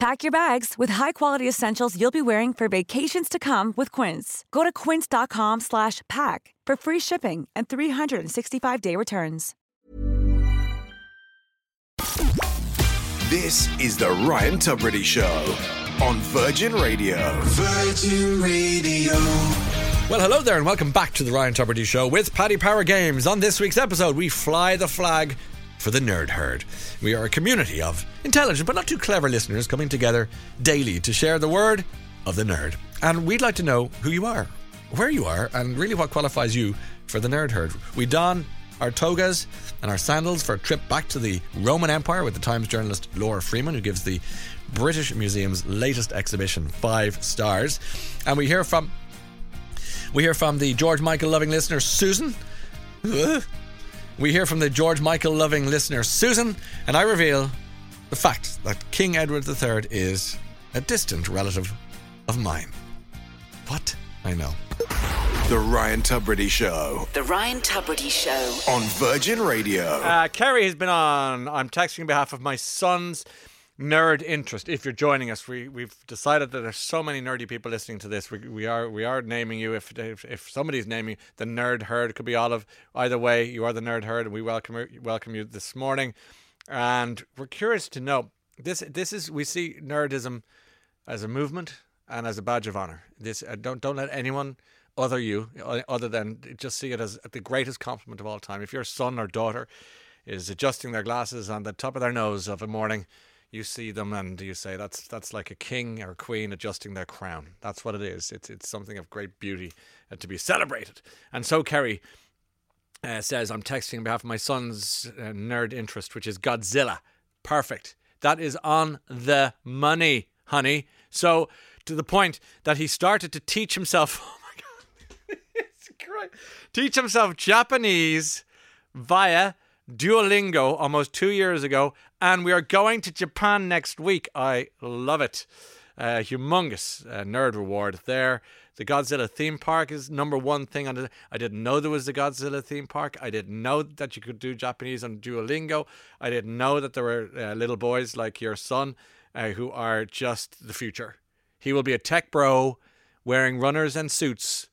Pack your bags with high-quality essentials you'll be wearing for vacations to come with Quince. Go to quince.com slash pack for free shipping and 365-day returns. This is the Ryan Tubridy Show on Virgin Radio. Virgin Radio. Well, hello there, and welcome back to the Ryan Tubridy Show with Paddy Power Games. On this week's episode, we fly the flag for the Nerd Herd. We are a community of intelligent but not too clever listeners coming together daily to share the word of the nerd. And we'd like to know who you are, where you are, and really what qualifies you for the Nerd Herd. We don our togas and our sandals for a trip back to the Roman Empire with the Times journalist Laura Freeman, who gives the British Museum's latest exhibition five stars. And we hear from we hear from the George Michael loving listener Susan. We hear from the George Michael loving listener Susan, and I reveal the fact that King Edward III is a distant relative of mine. What? I know. The Ryan Tubridy Show The Ryan Tubridy Show. on Virgin Radio. Uh, Kerry has been on. I'm texting on behalf of my son's nerd interest. If you're joining us, we we've decided that there's so many nerdy people listening to this. We, we are we are naming you. If, if if somebody's naming the nerd herd, could be Olive. Either way, you are the nerd herd, and we welcome welcome you this morning. And we're curious to know this. This is we see nerdism as a movement and as a badge of honor. This uh, don't don't let anyone other you uh, other than just see it as the greatest compliment of all time. If your son or daughter is adjusting their glasses on the top of their nose of a morning, you see them and you say that's that's like a king or a queen adjusting their crown. That's what it is. It's it's something of great beauty uh, to be celebrated. And so Kerry uh, says, I'm texting on behalf of my son's uh, nerd interest, which is Godzilla. Perfect. That is on the money, honey. So, to the point that he started to teach himself, oh my God, teach himself Japanese via Duolingo almost two years ago. And we are going to Japan next week. I love it. Uh, humongous uh, nerd reward there. The Godzilla theme park is number one thing on. I didn't know there was a Godzilla theme park. I didn't know that you could do Japanese on Duolingo. I didn't know that there were uh, little boys like your son uh, who are just the future. He will be a tech bro wearing runners and suits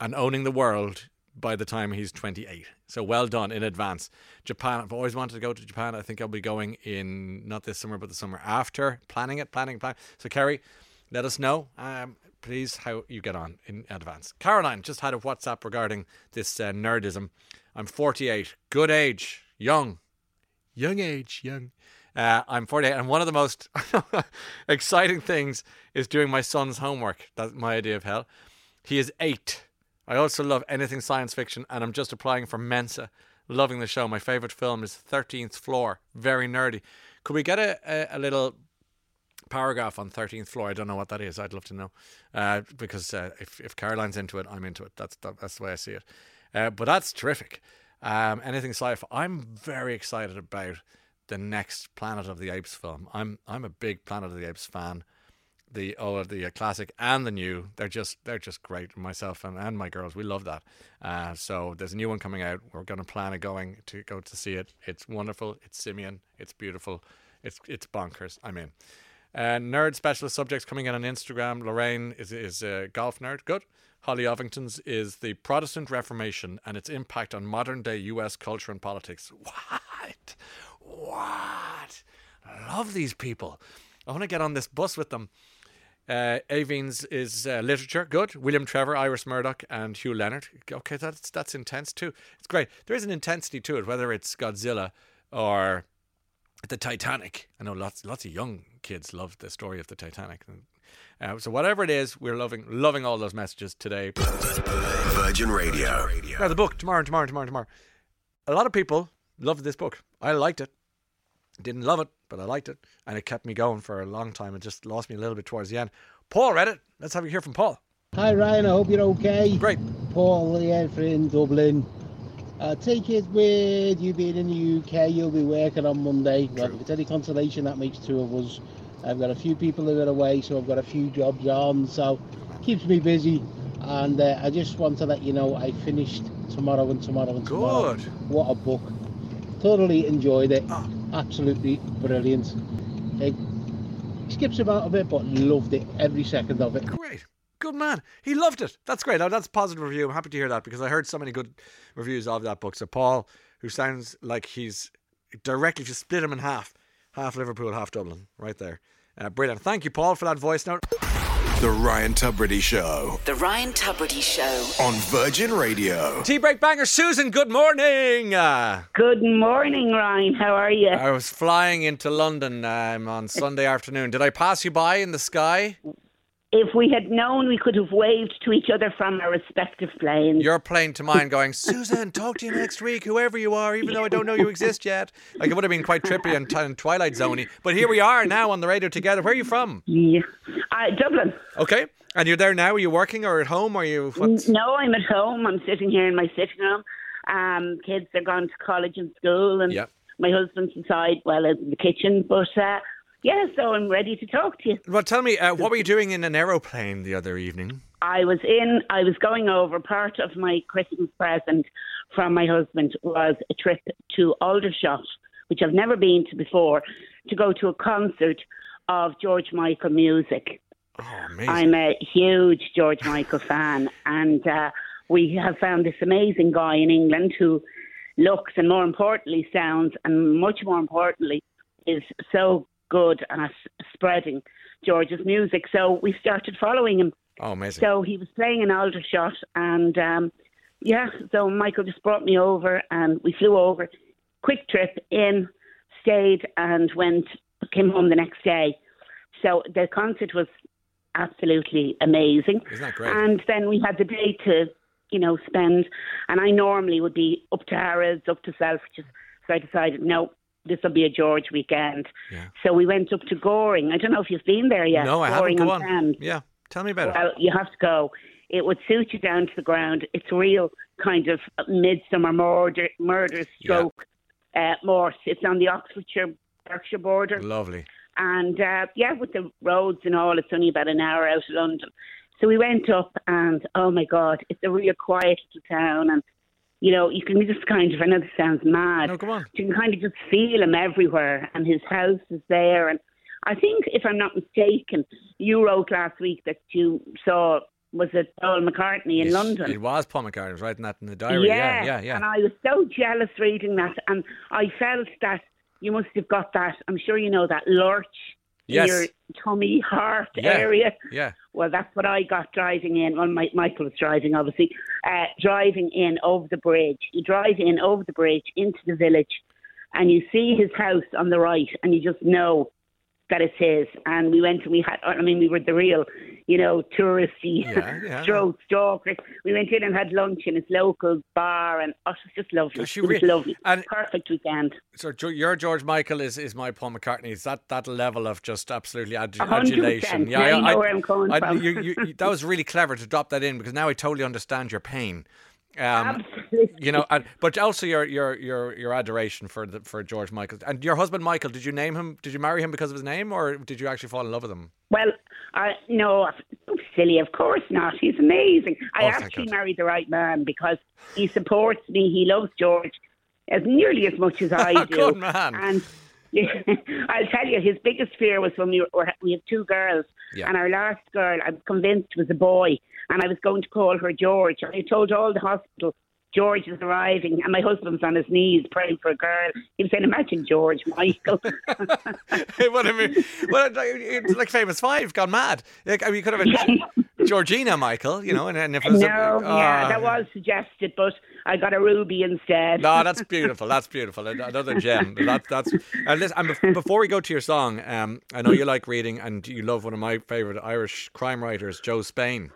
and owning the world by the time he's 28. So well done in advance. Japan, I've always wanted to go to Japan. I think I'll be going in not this summer, but the summer after. Planning it, planning, planning. So, Kerry, let us know, um, please, how you get on in advance. Caroline just had a WhatsApp regarding this uh, nerdism. I'm 48, good age, young, young age, young. Uh, I'm 48, and one of the most exciting things is doing my son's homework. That's my idea of hell. He is eight. I also love anything science fiction, and I'm just applying for Mensa. Loving the show. My favorite film is 13th Floor. Very nerdy. Could we get a, a, a little paragraph on 13th floor. I don't know what that is. I'd love to know. Uh, because uh, if, if Caroline's into it, I'm into it. That's, that, that's the way I see it. Uh, but that's terrific. Um, anything sci-fi. I'm very excited about the next Planet of the Apes film. I'm I'm a big Planet of the Apes fan. The oh the uh, classic and the new. They're just they're just great. Myself and, and my girls, we love that. Uh, so there's a new one coming out. We're going to plan a going to go to see it. It's wonderful. It's simian. It's beautiful. It's it's bonkers. I'm in. Uh, nerd specialist subjects coming in on Instagram. Lorraine is is a golf nerd. Good. Holly Ovington's is the Protestant Reformation and its impact on modern day U.S. culture and politics. What? What? Love these people. I want to get on this bus with them. Uh, Avines is uh, literature, good. William Trevor, Iris Murdoch, and Hugh Leonard. Okay, that's that's intense too. It's great. There is an intensity to it, whether it's Godzilla or the Titanic. I know lots lots of young kids love the story of the Titanic. Uh, so whatever it is, we're loving loving all those messages today. Virgin Radio. Now the book tomorrow, tomorrow, tomorrow, tomorrow. A lot of people loved this book. I liked it. Didn't love it, but I liked it, and it kept me going for a long time. It just lost me a little bit towards the end. Paul read it. Let's have you hear from Paul. Hi Ryan, I hope you're okay. Great. Paul here in Dublin. Uh, take it with you being in the UK, you'll be working on Monday. Well, if it's any consolation, that makes two of us. I've got a few people that are away, so I've got a few jobs on, so keeps me busy. And uh, I just want to let you know I finished tomorrow and tomorrow and tomorrow. Good. What a book! Thoroughly enjoyed it. Ah. Absolutely brilliant. It skips about a bit, but loved it every second of it. Great. Good man. He loved it. That's great. Now, that's positive review. I'm happy to hear that because I heard so many good reviews of that book. So, Paul, who sounds like he's directly just split him in half half Liverpool, half Dublin, right there. Uh, brilliant. Thank you, Paul, for that voice note. The Ryan Tubridy Show The Ryan Tubridy Show. on Virgin Radio. Tea break banger, Susan. Good morning. Uh, Good morning, Ryan. How are you? I was flying into London um, on Sunday afternoon. Did I pass you by in the sky? If we had known, we could have waved to each other from our respective planes. Your plane to mine going, Susan, talk to you next week, whoever you are, even though I don't know you exist yet. Like it would have been quite trippy and, t- Twilight Zoney. But here we are now on the radio together. Where are you from? Yeah. Uh, Dublin. Okay. And you're there now? Are you working or at home? Or are you. What's... No, I'm at home. I'm sitting here in my sitting room. Um, kids are gone to college and school, and Yeah. my husband's inside, well, in the kitchen. But uh, yeah, so I'm ready to talk to you. Well, tell me, uh, what were you doing in an aeroplane the other evening? I was in, I was going over, part of my Christmas present from my husband was a trip to Aldershot, which I've never been to before, to go to a concert of George Michael music. Oh. I'm a huge George Michael fan, and uh, we have found this amazing guy in England who looks and, more importantly, sounds, and much more importantly, is so good at spreading George's music. So we started following him. oh, amazing. So he was playing in Aldershot, and um, yeah, so Michael just brought me over, and we flew over. Quick trip in, stayed, and went came home the next day. So the concert was absolutely amazing. Isn't that great? And then we had the day to, you know, spend. And I normally would be up to Harrods, up to Selfridges. So I decided, no, this will be a George weekend. Yeah. So we went up to Goring. I don't know if you've been there yet. no, I haven't. Goring Go on. Sand. Yeah. Tell me about it. You have to go. It would suit you down to the ground. It's real kind of Midsomer murder, murder stroke uh, morse. It's on the Oxfordshire Berkshire border. Lovely. And uh, yeah, with the roads and all, it's only about an hour out of London. So we went up, and oh my God, it's a real quiet little town. And, you know, you can just kind of, I know this sounds mad, No, come on. you can kind of just feel him everywhere, and his house is there. And I think, if I'm not mistaken, you wrote last week that you saw was it Paul McCartney in Yes, London? It was Paul McCartney. I was writing that in the diary. Yeah, yeah, yeah. And I was so jealous reading that, and I felt that you must have got that. I'm sure you know that lurch Yes. your tummy, heart Yeah. area. yeah. Well, that's what I got driving in. Well, my, Michael was driving, obviously. Uh, driving in over the bridge. You drive in over the bridge into the village, and you see his house on the right, and you just know that it's his. And we went and we had, I mean, we were the real, you know, touristy, Yeah, yeah. stroke stalkers. We went in and had lunch in his local bar, and oh, it was just lovely. You it was re- lovely. and- Perfect weekend. So your George Michael is, is my Paul McCartney. Is that that level of just absolutely ad- adulation? Now you know where I'm coming I- from. you- you- that was really clever to drop that in because now I totally understand your pain. Um, you know, and, but also your your your your adoration for the for George Michael and your husband Michael. Did you name him? Did you marry him because of his name, or did you actually fall in love with him? Well, I no, silly. Of course not. He's amazing. I Oh, actually married the right man because he supports me. He loves George as nearly as much as I do. Good man. And I'll tell you, his biggest fear was when we were we have two girls, Yeah. and our last girl, I'm convinced was a boy, and I was going to call her George. I told all the hospital. George is arriving, and my husband's on his knees praying for a girl. He was saying, "Imagine George Michael." what I mean, well, it's like Famous Five gone mad. Like, I mean, you could have a Georgina Michael, you know, and, and if it was No, a, yeah, Ah. that was suggested, but I got a ruby instead. No, that's beautiful. That's beautiful. Another gem. That's that's. And listen, and before we go to your song, um, I know you like reading and you love one of my favorite Irish crime writers, Jo Spain.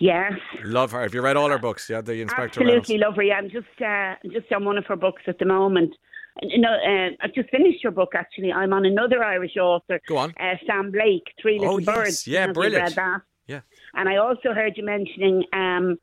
Yes, Love her. Have you read all her books? Yeah, the Inspector absolutely Reynolds. lovely. I'm just uh, just on one of her books at the moment. Know, uh, I've just finished your book. Actually, I'm on another Irish author. Go on. uh, Sam Blake, Three Little yes. Birds. Yeah, I don't know if you've brilliant. Read that. Yeah. And I also heard you mentioning, um,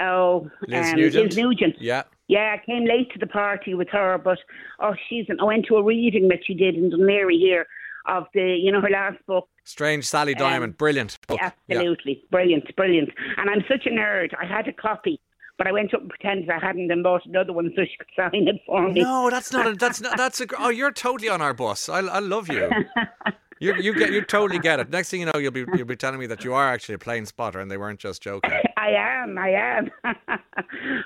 oh, Liz um, Nugent. Liz Nugent. Yeah. Yeah, I came late to the party with her, but oh, she's. An, I went to a reading that she did in Laoghaire here of the, you know, her last book. Strange Sally Diamond, Um, brilliant. book. Absolutely, brilliant, brilliant. And I'm such a nerd. I had a copy, but I went up and pretended I hadn't and bought another one so she could sign it for me. No, that's not. A, that's not. That's a. Oh, you're totally on our bus. I, I love you. You you get you totally get it. Next thing you know, you'll be you'll be telling me that you are actually a plane spotter and they weren't just joking. I am, I am.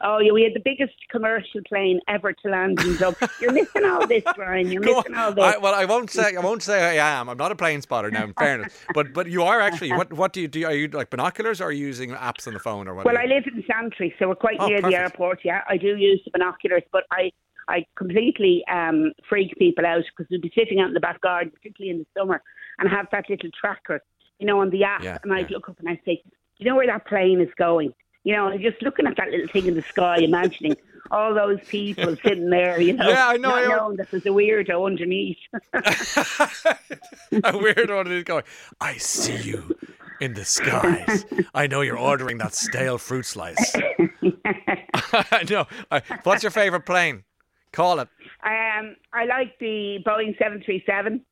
oh, yeah, we had the biggest commercial plane ever to land in Dublin. You're missing all this, Brian. You're Go missing all on. this. I, well, I won't say I won't say I am. I'm not a plane spotter now. In fairness, but but you are actually. What what do you do? Are you like binoculars or are you using apps on the phone or what? Well, I live in Santry, so we're quite Oh, near perfect. the airport. Yeah, I do use the binoculars, but I I completely um, freak people out because we'd be sitting out in the back garden, particularly in the summer, and have that little tracker, you know, on the app, Yeah, and I'd yeah. look up and I'd say, "Do you know where that plane is going?" You know, and just looking at that little thing in the sky, imagining all those people sitting there, you know, Yeah, I know, not I know. knowing that there's a weirdo underneath. a weirdo is going. I see you in the skies. I know you're ordering that stale fruit slice. I know. What's your favorite plane? Call it. um, I like the Boeing 737.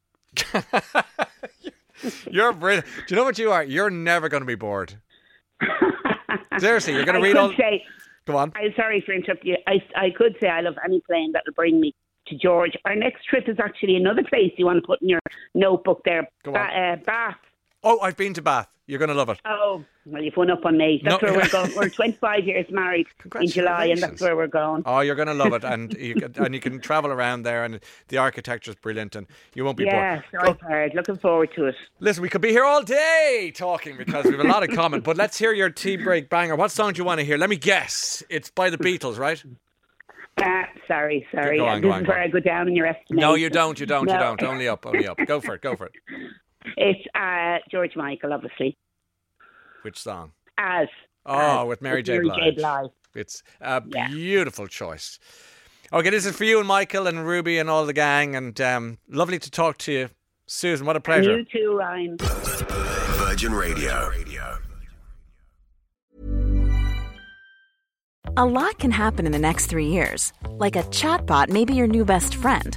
You're brilliant. Do you know what you are? You're never going to be bored. Seriously, you're going to read all. say, Go on. I'm sorry for interrupting you. I, I could say I love any plane that will bring me to George. Our next trip is actually another place you want to put in your notebook there. Go Ba- uh, Bath. Oh, I've been to Bath. You're going to love it. Oh, well, you've won up on me. That's No. where we're going. We're 25 years married in July, and that's where we're going. Oh, you're going to love it, and you can, and you can travel around there, and the architecture is brilliant, and you won't be Yeah, bored. so hard. Looking forward to it. Listen, we could be here all day talking because we have a lot in common. But let's hear your tea break banger. What song do you want to hear? Let me guess. It's by the Beatles, right? Ah, sorry, sorry. Go on, this go on, is go where on. I go down in your estimation. No, you don't. You don't. You don't. Only up. Only up. Go for it. Go for it. It's uh, George Michael, obviously. Which song? As. Oh, as with Mary with J. Mary J. Blige. Blige. It's a Yeah. beautiful choice. Okay, this is for you and Michael and Ruby and all the gang, and um, lovely to talk to you, Susan. What a And pleasure. you too, Ryan. Virgin Radio. A lot can happen in the next three years. Like a chatbot may be your new best friend.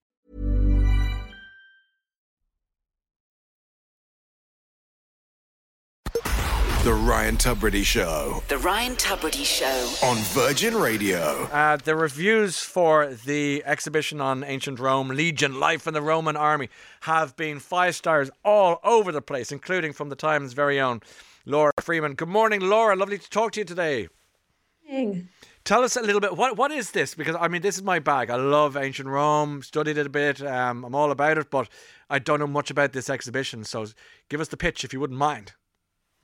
The Ryan Tubridy Show The Ryan Tubridy Show. on Virgin Radio. Uh, the reviews for the exhibition on ancient Rome, Legion, Life in the Roman Army, have been five stars all over the place, including from the Times' very own Laura Freeman. Good morning, Laura. Lovely to talk to you today. Morning. Tell us a little bit. What what is this? Because I mean, this is my bag. I love ancient Rome. Studied it a bit. Um, I'm all about it, but I don't know much about this exhibition. So give us the pitch if you wouldn't mind.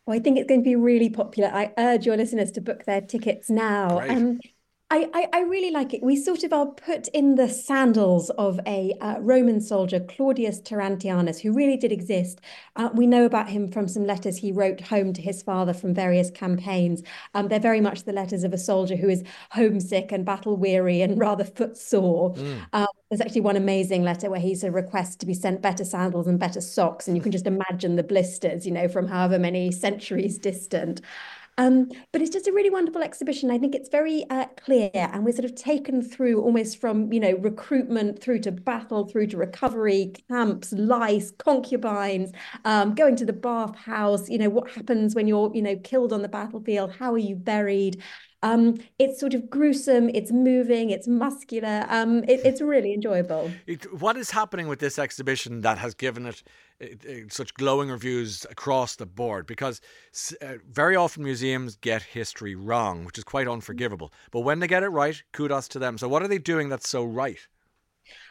Well, I think it's going to be really popular. I urge your listeners to book their tickets now. Um, I, I, I really like it. We sort of are put in the sandals of a uh, Roman soldier, Claudius Terentianus, who really did exist. Uh, we know about him from some letters he wrote home to his father from various campaigns. Um, they're very much the letters of a soldier who is homesick and battle weary and rather footsore. Um, there's actually one amazing letter where he's a request to be sent better sandals and better socks, and you can just imagine the blisters, you know, from however many centuries distant. Um, but it's just a really wonderful exhibition. I think it's very uh, clear, and we're sort of taken through almost from you know recruitment through to battle, through to recovery, camps, lice, concubines, um, going to the bathhouse. You know what happens when you're you know killed on the battlefield? How are you buried? Um, it's sort of gruesome, it's moving, it's muscular. Um, it, it's really enjoyable. It, what is happening with this exhibition that has given it, it, such glowing reviews across the board? Because uh, very often museums get history wrong, which is quite unforgivable. But when they get it right, kudos to them. So, what are they doing that's so right?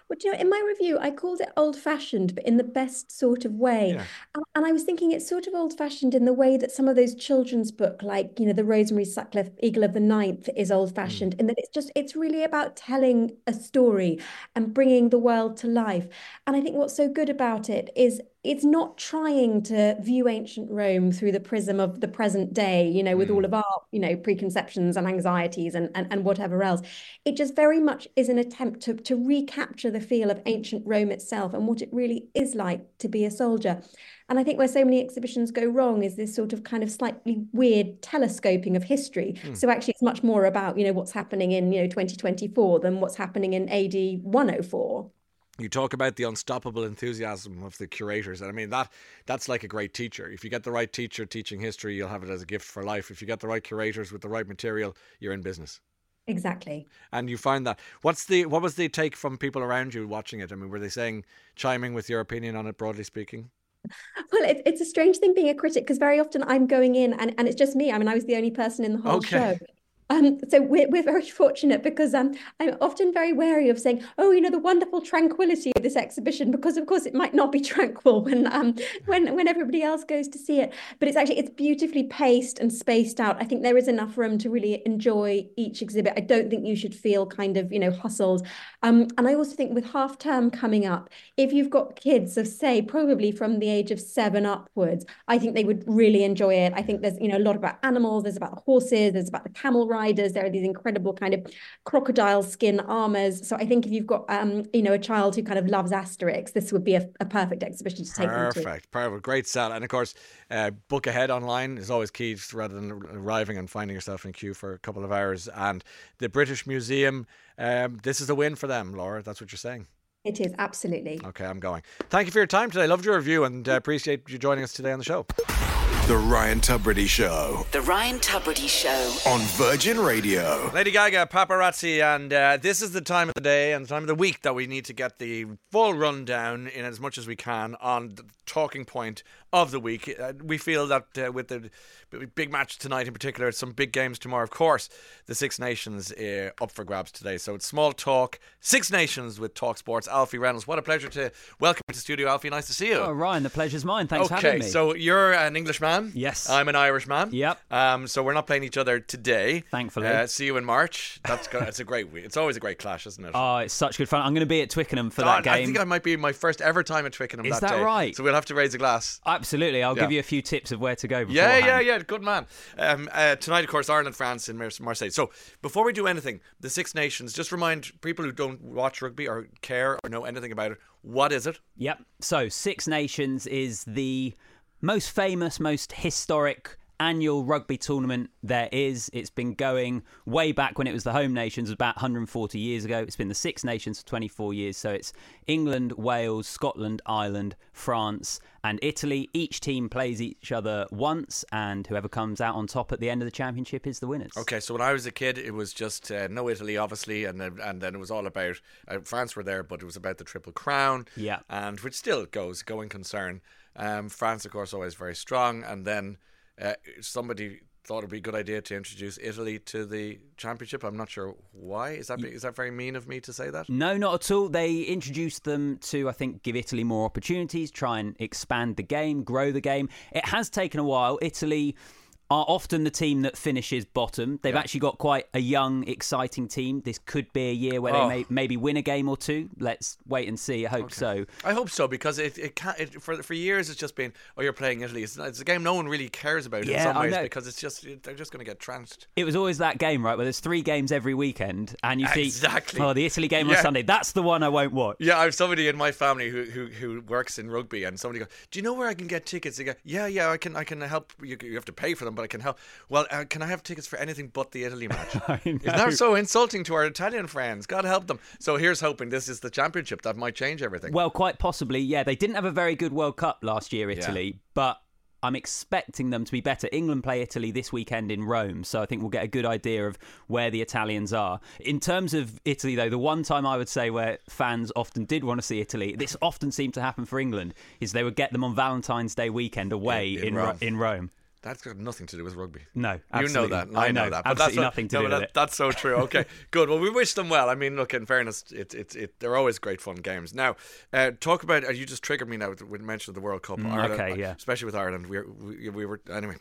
Well, you know, in my review, I called it old fashioned, but in the best sort of way. Yeah. And, and I was thinking it's sort of old fashioned in the way that some of those children's book, like, you know, the Rosemary Sutcliff Eagle of the Ninth is old fashioned mm. in that it's just, it's really about telling a story and bringing the world to life. And I think what's so good about it is it's not trying to view ancient Rome through the prism of the present day, you know, with all mm. of our, you know, preconceptions and anxieties and, and, and whatever else. It just very much is an attempt to, to recapture the feel of ancient Rome itself and what it really is like to be a soldier. And I think where so many exhibitions go wrong is this sort of kind of slightly weird telescoping of history. Hmm. So actually it's much more about, you know, what's happening in, you know, 2024 than what's happening in AD 104 you talk about the unstoppable enthusiasm of the curators and i mean that that's like a great teacher if you get the right teacher teaching history you'll have it as a gift for life if you get the right curators with the right material you're in business exactly and you find that what's the what was the take from people around you watching it i mean were they saying chiming with your opinion on it broadly speaking well, it, it's a strange thing being a critic because very often I'm going in and, and it's just me. I mean, I was the only person in the whole Okay. show. Um, so we're, we're very fortunate because um, I'm often very wary of saying, oh, you know, the wonderful tranquility of this exhibition, because of course it might not be tranquil when um, when when everybody else goes to see it. But it's actually it's beautifully paced and spaced out. I think there is enough room to really enjoy each exhibit. I don't think you should feel kind of you know hustled. Um, and I also think with half term coming up, if you've got kids of say probably from the age of seven upwards, I think they would really enjoy it. I think there's you know a lot about animals, there's about horses, there's about the camel riders. There are these incredible kind of crocodile skin armors. So I think if you've got um, you know a child who kind of loves Asterix, this would be a, a perfect exhibition to take them to. Perfect, perfect, great sell. And of course, uh, book ahead online is always key rather than arriving and finding yourself in queue for a couple of hours. And the British Museum, um, this is a win for them, Laura. That's what you're saying. It is absolutely. Okay, I'm going. Thank you for your time today. Loved your review and uh, appreciate you joining us today on the show. The Ryan Tubridy Show The Ryan Tubridy Show. on Virgin Radio. Lady Gaga, paparazzi, and uh, this is the time of the day and the time of the week that we need to get the full rundown in as much as we can on the talking point of the week. Uh, we feel that uh, with the big match tonight in particular, some big games tomorrow, of course, the Six Nations uh, up for grabs today. So it's small talk, Six Nations with Talk Sports. Alfie Reynolds, what a pleasure to welcome you to studio, Alfie. Nice to see you. Oh, Ryan, the pleasure's mine. Thanks for okay, having me. so you're an Englishman. Yes. I'm an Irishman. Yep. Um, so we're not playing each other today. Thankfully. Uh, see you in March. That's go- it's a great week. It's always a great clash, isn't it? Oh, it's such good fun. I'm going to be at Twickenham for Oh, that game. I think I might be my first ever time at Twickenham Is that, that right? So we'll have to raise a glass. Absolutely. I'll Yeah. give you a few tips of where to go Yeah, beforehand. yeah, yeah. Good man. Um, uh, tonight, of course, Ireland, France, in Mar- Marseille. So before we do anything, the Six Nations. Just remind people who don't watch rugby or care or know anything about it. What is it? Yep. So, Six Nations is the most famous, most historic annual rugby tournament there is. It's been going way back when it was the home nations, about 140 years ago. It's been the Six Nations for 24 years. So, it's England, Wales, Scotland, Ireland, France, and Italy. Each team plays each other once, and whoever comes out on top at the end of the championship is the winners. Okay, so when I was a kid, it was just uh, no Italy, obviously, and then, and then it was all about uh, France were there, but it was about the Triple Crown, Yeah. and which still goes going concern. Um, France, of course, always very strong, and then uh, somebody thought it'd be a good idea to introduce Italy to the championship. I'm not sure why. Is that is that very mean of me to say that? No, not at all. They introduced them to, I think, give Italy more opportunities, try and expand the game, grow the game. It has taken a while. Italy are often the team that finishes bottom. They've Yeah. actually got quite a young, exciting team. This could be a year where Oh. they may maybe win a game or two. Let's wait and see. I hope so. I hope so because it it, can, it for for years it's just been oh you're playing Italy. It's, it's a game no one really cares about in Yeah, some I ways because it's just they're just going to get trounced. It was always that game, right, where there's three games every weekend, and you see Exactly. oh, the Italy game Yeah. on Sunday. That's the one I won't watch. Yeah, I have somebody in my family who, who who works in rugby, and somebody goes, "Do you know where I can get tickets?" They go, "Yeah, yeah, I can I can help. You, you have to pay for them, but I can help." Well, uh, can I have tickets for anything but the Italy match? Isn't that so insulting to our Italian friends? God help them. So here's hoping this is the championship that might change everything. Well, quite possibly, yeah. They didn't have a very good World Cup last year, Italy, but I'm expecting them to be better. England play Italy this weekend in Rome, so I think we'll get a good idea of where the Italians are. In terms of Italy, though, the one time I would say where fans often did want to see Italy, this often seemed to happen for England, is they would get them on Valentine's Day weekend away In- in in, Ro- in Rome. That's got nothing to do with rugby. No, You know that. I I know, know, that. But absolutely that's nothing to no, do with that- it. That's so true. Okay, good. Well, we wish them well. I mean, look, in fairness, it, it, it, they're always great fun games. Now, uh, talk about. Uh, you just triggered me now with, with mention of the World Cup. Mm, Ireland, okay, yeah. Especially with Ireland, we, we we were anyway.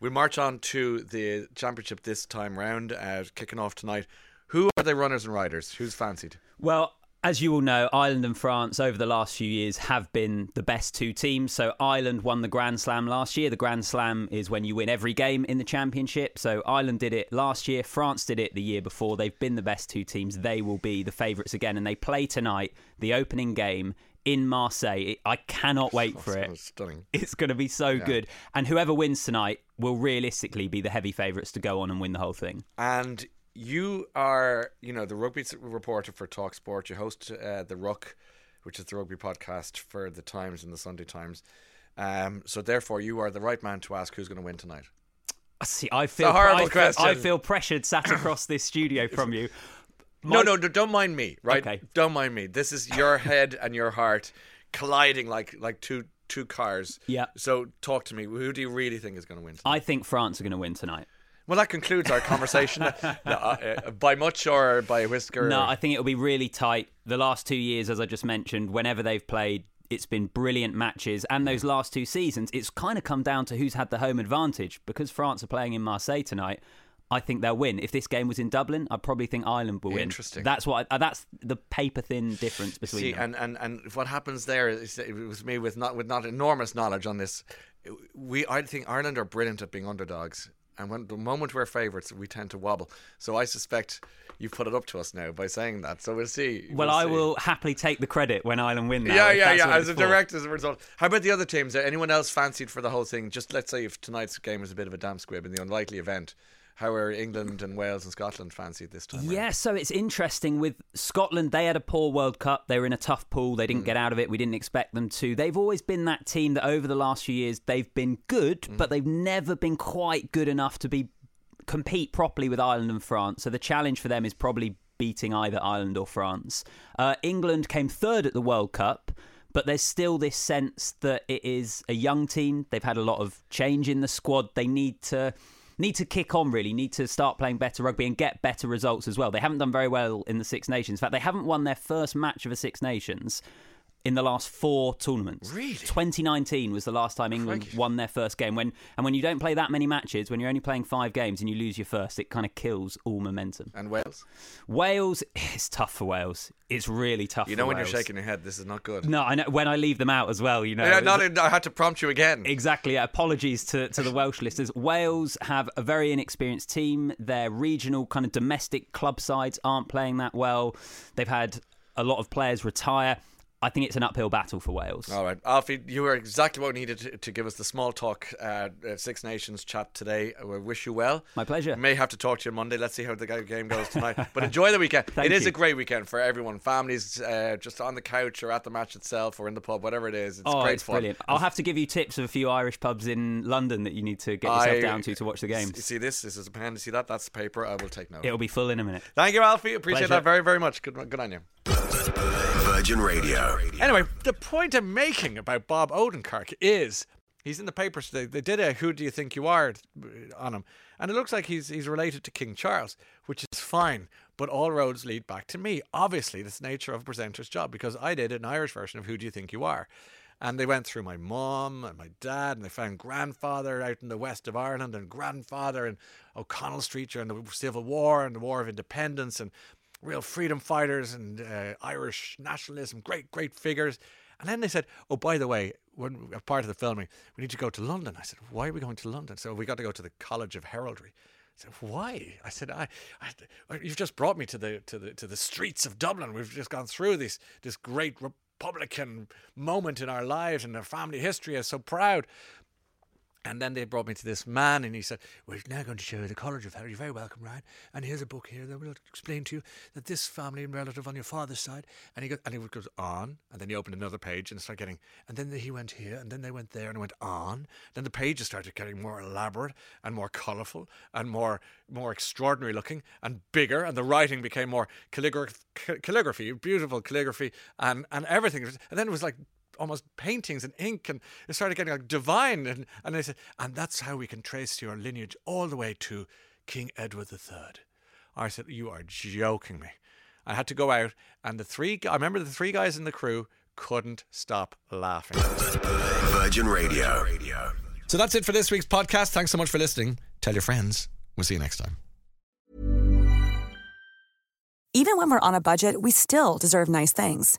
We march on to the championship this time round, uh, kicking off tonight. Who are the runners and riders? Who's fancied? Well, as you all know, Ireland and France over the last few years have been the best two teams. So Ireland won the Grand Slam last year. The Grand Slam is when you win every game in the championship. So Ireland did it last year. France did it the year before. They've been the best two teams. They will be the favourites again. And they play tonight, the opening game in Marseille. I cannot wait for it. Stunning. It's going to be so good. And whoever wins tonight will realistically be the heavy favourites to go on and win the whole thing. And you are, you know, the rugby reporter for Talk Sport. You host uh, the Ruck, which is the rugby podcast for the Times and the Sunday Times. Um, so therefore, you are the right man to ask who's going to win tonight. See, I feel horrible I feel. I feel pressured sat across this studio from you. No, My- no, no, don't mind me, right? Okay. Don't mind me. This is your head and your heart colliding like like two two cars. Yeah. So talk to me. Who do you really think is going to win? tonight? I think France are going to win tonight. Well, that concludes our conversation. no, uh, uh, by much or by a whisker? No, I think it'll be really tight. The last two years, as I just mentioned, whenever they've played, it's been brilliant matches. And those last two seasons, it's kind of come down to who's had the home advantage. Because France are playing in Marseille tonight, I think they'll win. If this game was in Dublin, I probably think Ireland will win. Interesting. That's what. I, uh, that's the paper thin difference between See, them. and, and, and what happens there is it was me with not with not enormous knowledge on this. We I think Ireland are brilliant at being underdogs, and when the moment we're favourites, we tend to wobble. So I suspect you've put it up to us now by saying that. So we'll see. well, We'll I see. will happily take the credit when Ireland win. Now, Yeah, yeah, yeah. As a for. direct as a result. How about the other teams? Anyone else fancied for the whole thing? Just let's say if tonight's game is a bit of a damn squib in the unlikely event, how are England and Wales and Scotland fancied this time? Yeah, so it's interesting with Scotland. They had a poor World Cup. They were in a tough pool. They didn't Mm. get out of it. We didn't expect them to. They've always been that team that over the last few years they've been good, Mm. but they've never been quite good enough to be compete properly with Ireland and France. So the challenge for them is probably beating either Ireland or France. Uh, England came third at the World Cup. But there's still this sense that it is a young team. They've had a lot of change in the squad. They need to need to kick on really. Need to start playing better rugby and get better results as well. They haven't done very well in the six nations. In fact they haven't won their first match of a six nations in the last four tournaments Really? 2019 was the last time england won their first game when and when you don't play that many matches when you're only playing five games and you lose your first it kind of kills all momentum And Wales. wales it's tough for wales it's really tough You know when Wales. you're shaking your head, this is not good. no i know when i leave them out as well you know Yeah, not I had to prompt you again. Exactly. yeah. Apologies to, to the Welsh listeners. Wales have a very inexperienced team. Their regional kind of domestic club sides aren't playing that well. They've had a lot of players retire. I think it's an uphill battle for Wales. All right, Alfie, you were exactly what we needed to, to give us the small talk uh, Six Nations chat today. We wish you well. My pleasure. May have to talk to you Monday. Let's see how the game goes tonight. but enjoy the weekend. Thank it is you. a great weekend for everyone. Families uh, just on the couch or at the match itself or in the pub, whatever it is. It's oh, great it's fun. brilliant. I'll have to give you tips of a few Irish pubs in London that you need to get yourself I- down to to watch the You games. see this? This is a pen. See that? That's the paper. I will take note. It'll be full in a minute. Thank you, Alfie. Appreciate Pleasure. that very, very much. Good, good on you. Virgin Radio. Anyway, the point I'm making about Bob Odenkirk is he's in the papers today. They did a "Who do you think you are?" Uh, on him, and it looks like he's he's related to King Charles, which is fine. But all roads lead back to me. Obviously, the nature of a presenter's job because I did an Irish version of "Who do you think you are?" And they went through my mom and my dad, and they found grandfather out in the west of Ireland, and grandfather in O'Connell Street during the Civil War and the War of Independence, and real freedom fighters and uh, Irish nationalism, great, great figures. And then they said, "Oh, by the way, when part of the filming, we need to go to London." I said, "Why are we going to London?" So we got to go to the College of Heraldry. I said, "Why?" I said, I, I, "You've just brought me to the to the to the streets of Dublin. We've just gone through this this great Republican moment in our lives and our family history. I'm so proud." And then they brought me to this man, and he said, We're now going to show you the College of Health. You're very welcome, Ryan. And here's a book here that will explain to you that this family and relative on your father's side. And he, goes, and he goes on, and then he opened another page and started getting, and then he went here, and then they went there, and went on. Then the pages started getting more elaborate and more colourful and more more extraordinary looking and bigger, and the writing became more calligraphy beautiful calligraphy, and, and everything. And then it was like almost paintings and ink, and it started getting like divine. And, and they said, and that's how we can trace your lineage all the way to King Edward III. I said, you are joking me. I had to go out, and the three, I remember the three guys in the crew couldn't stop laughing. Virgin Radio. So that's it for this week's podcast. Thanks so much for listening. Tell your friends. We'll see you next time. Even when we're on a budget, we still deserve nice things.